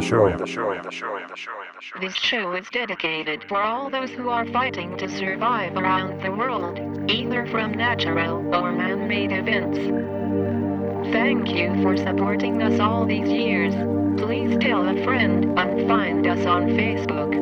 The show. This show is dedicated for all those who are fighting to survive around the world, either from natural or man-made events. Thank you for supporting us all these years. Please tell a friend and find us on Facebook.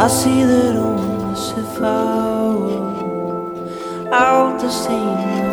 I see that almost if I were out the same.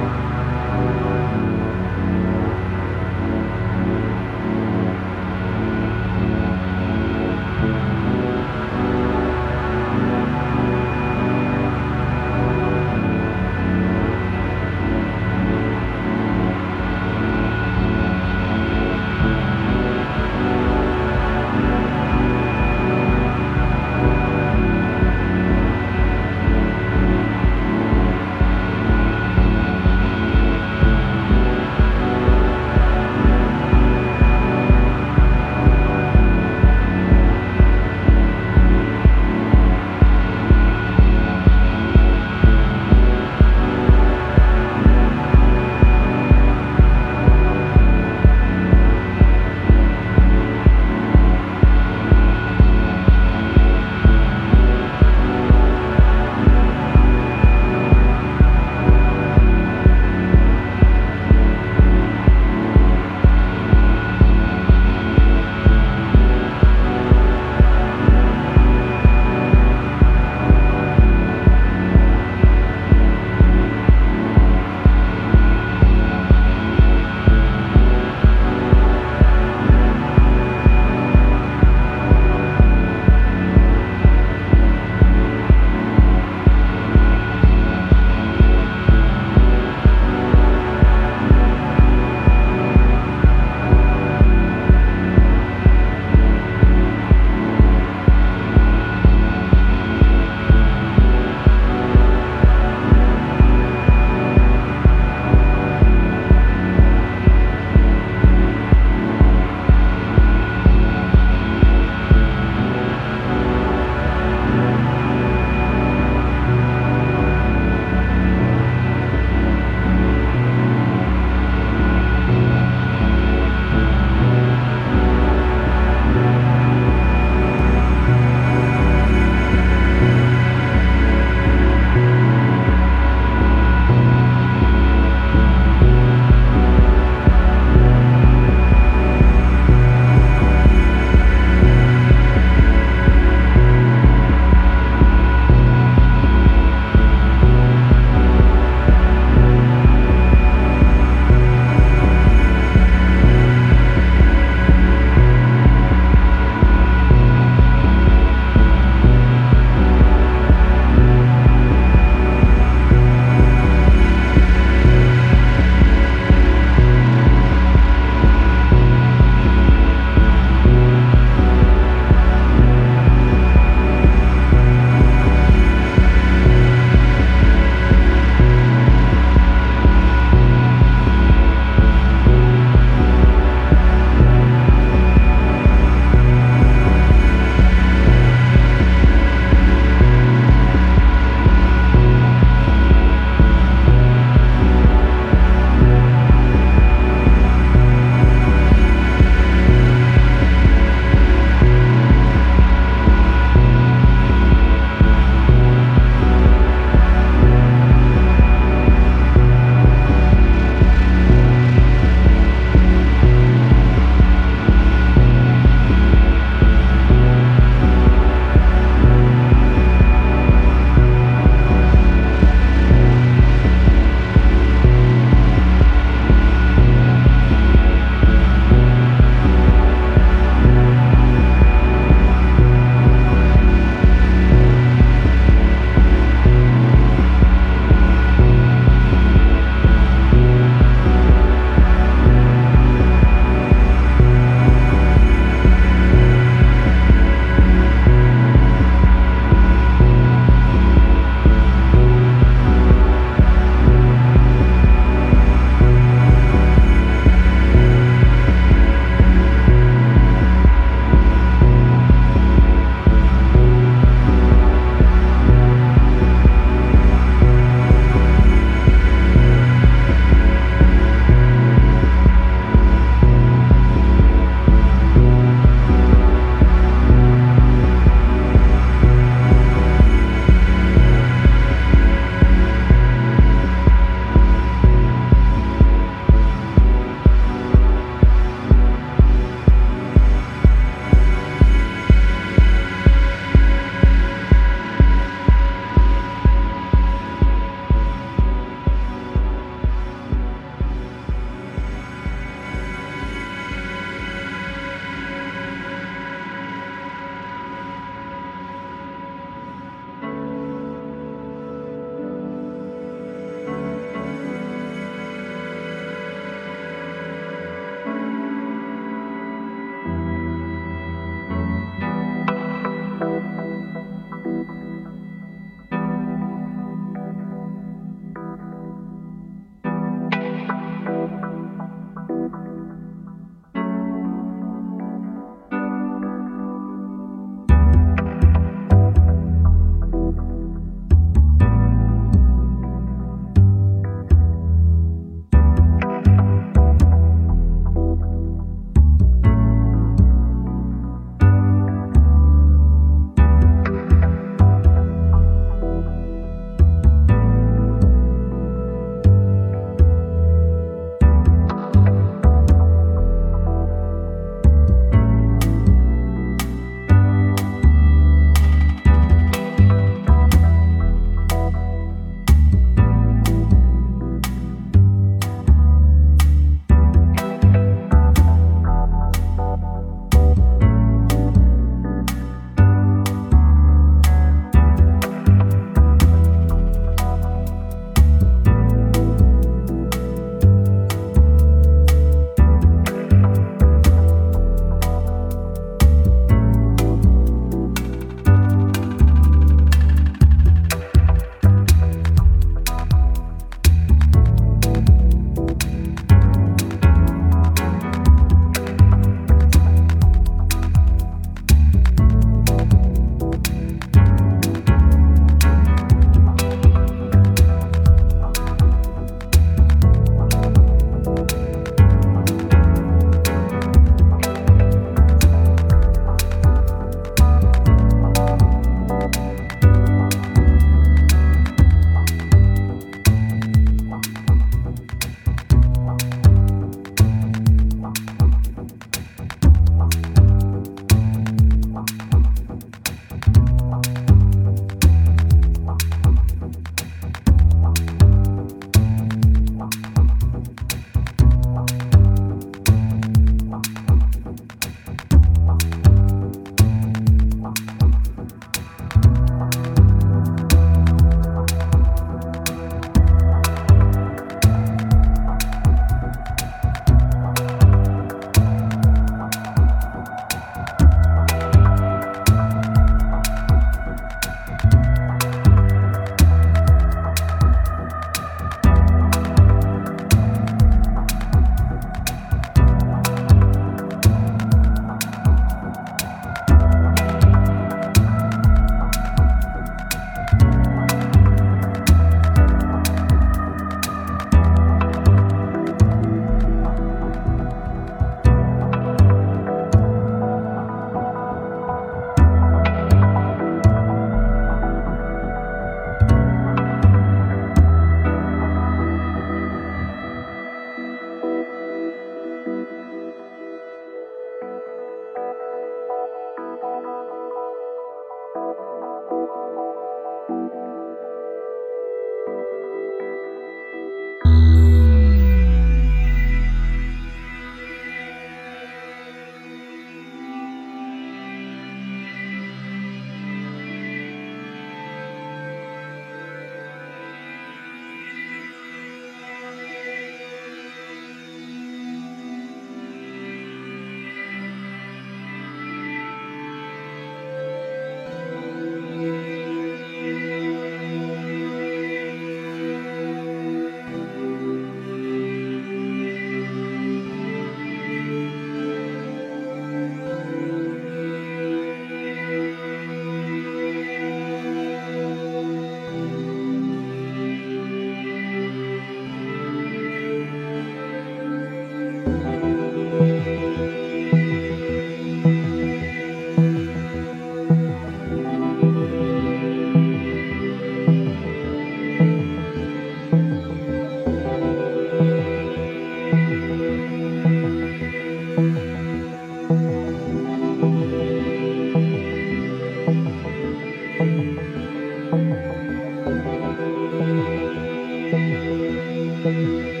金融人士、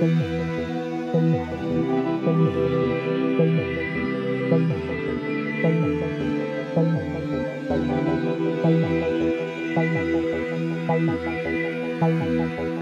金融媒体、金融媒体、公共媒体、公共媒体、公共媒体、公共媒体、媒体、公共媒体、公共媒体。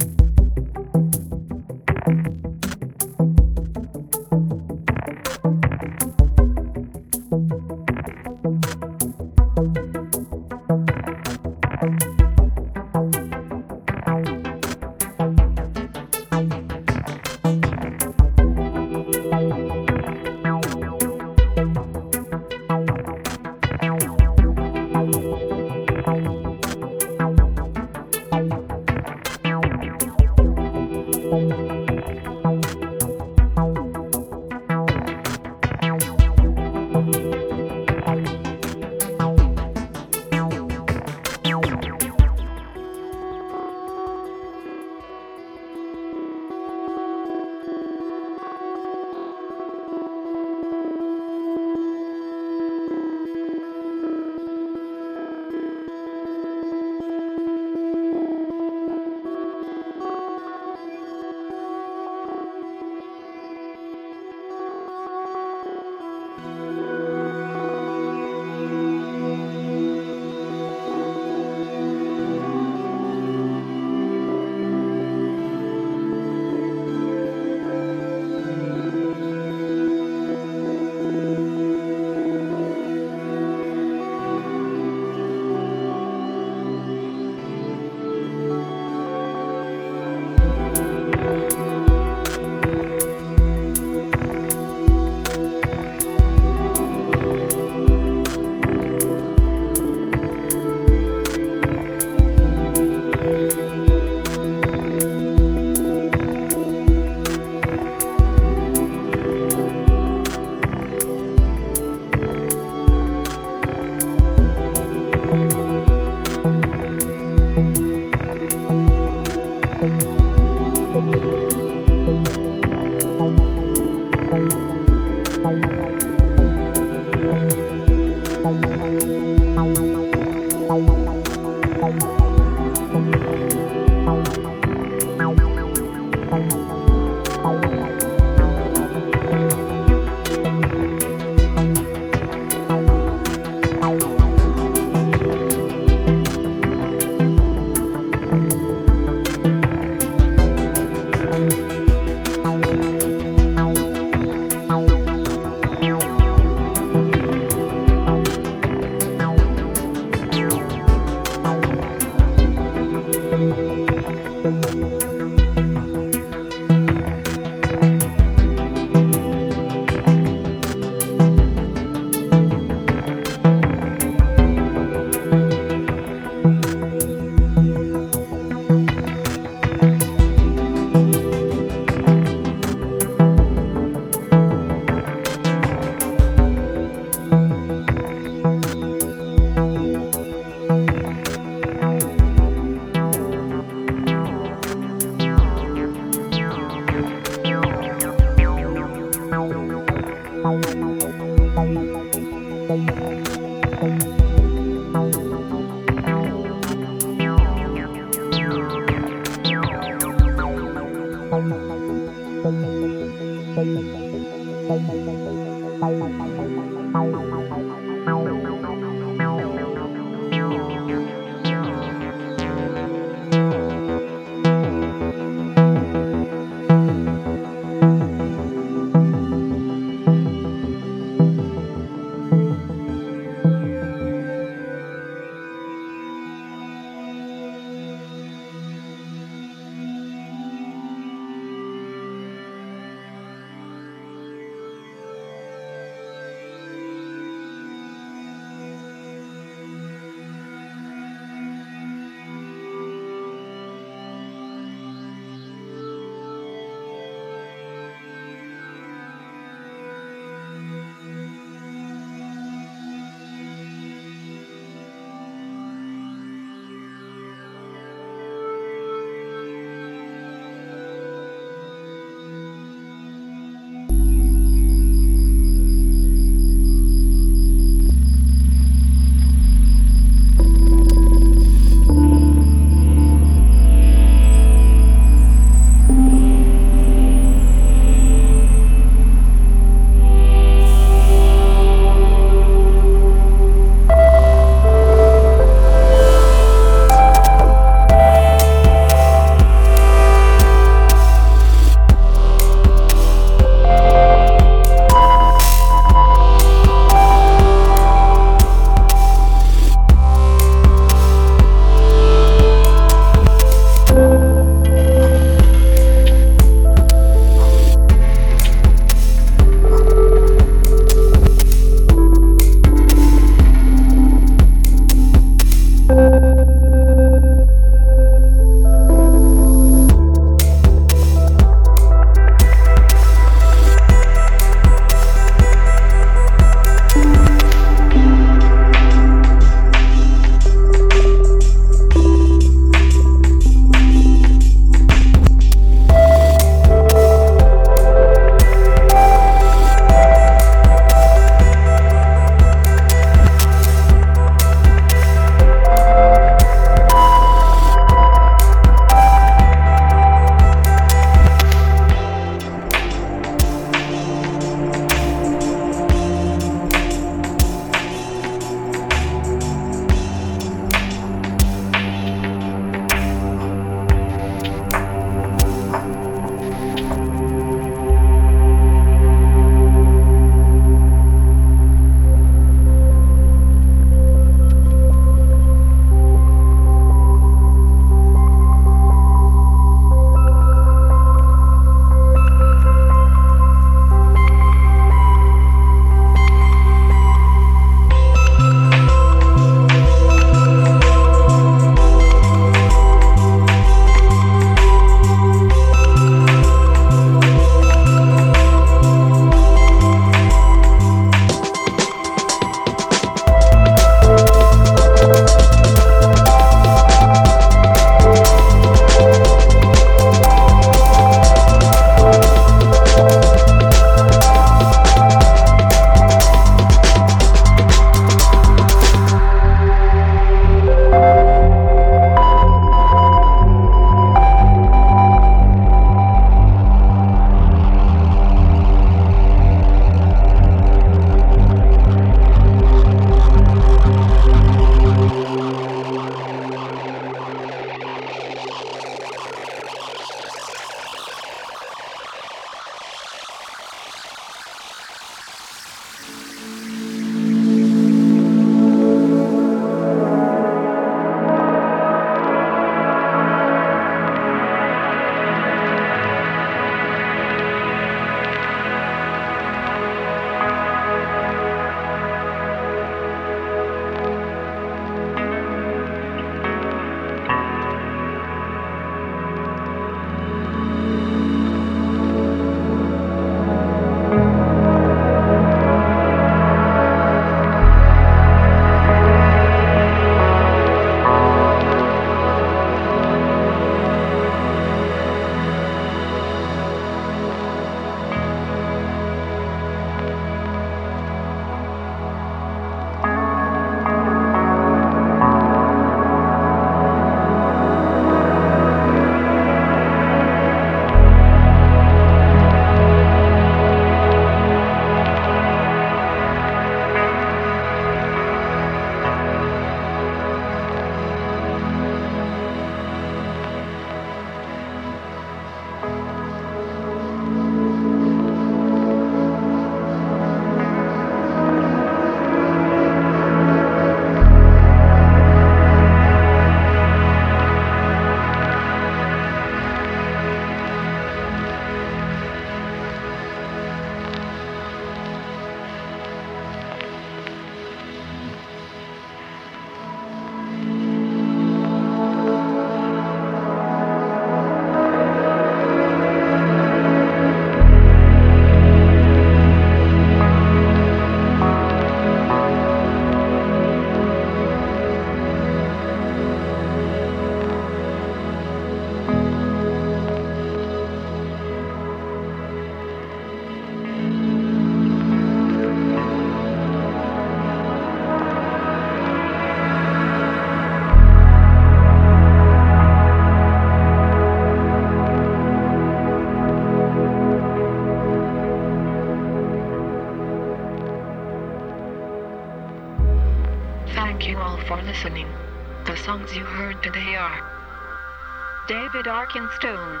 you heard are David Arkenstone,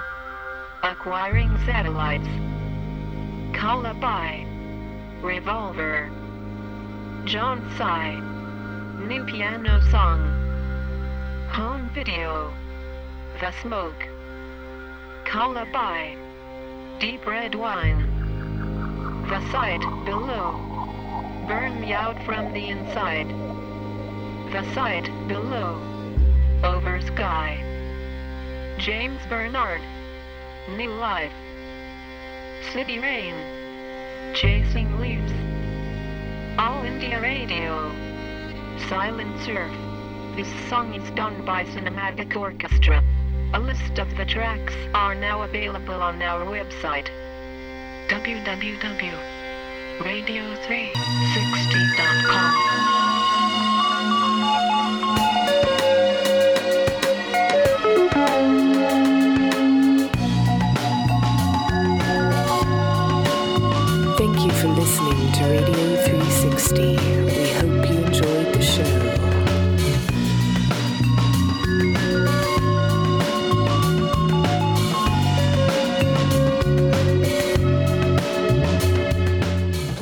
Acquiring Satellites, Calabai, Revolver, John Sai, New Piano Song, Home Video, The Smoke, Calabai, Deep Red Wine, The Sight Below, Burn Me Out from the Inside, The Sight Below, Over Sky, James Bernard, New Life, City Rain, Chasing Leaves, All India Radio, Silent Surf. This song is done by Cinematic Orchestra. A list of the tracks are now available on our website www.radio360.com.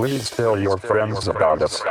Please tell your friends about us.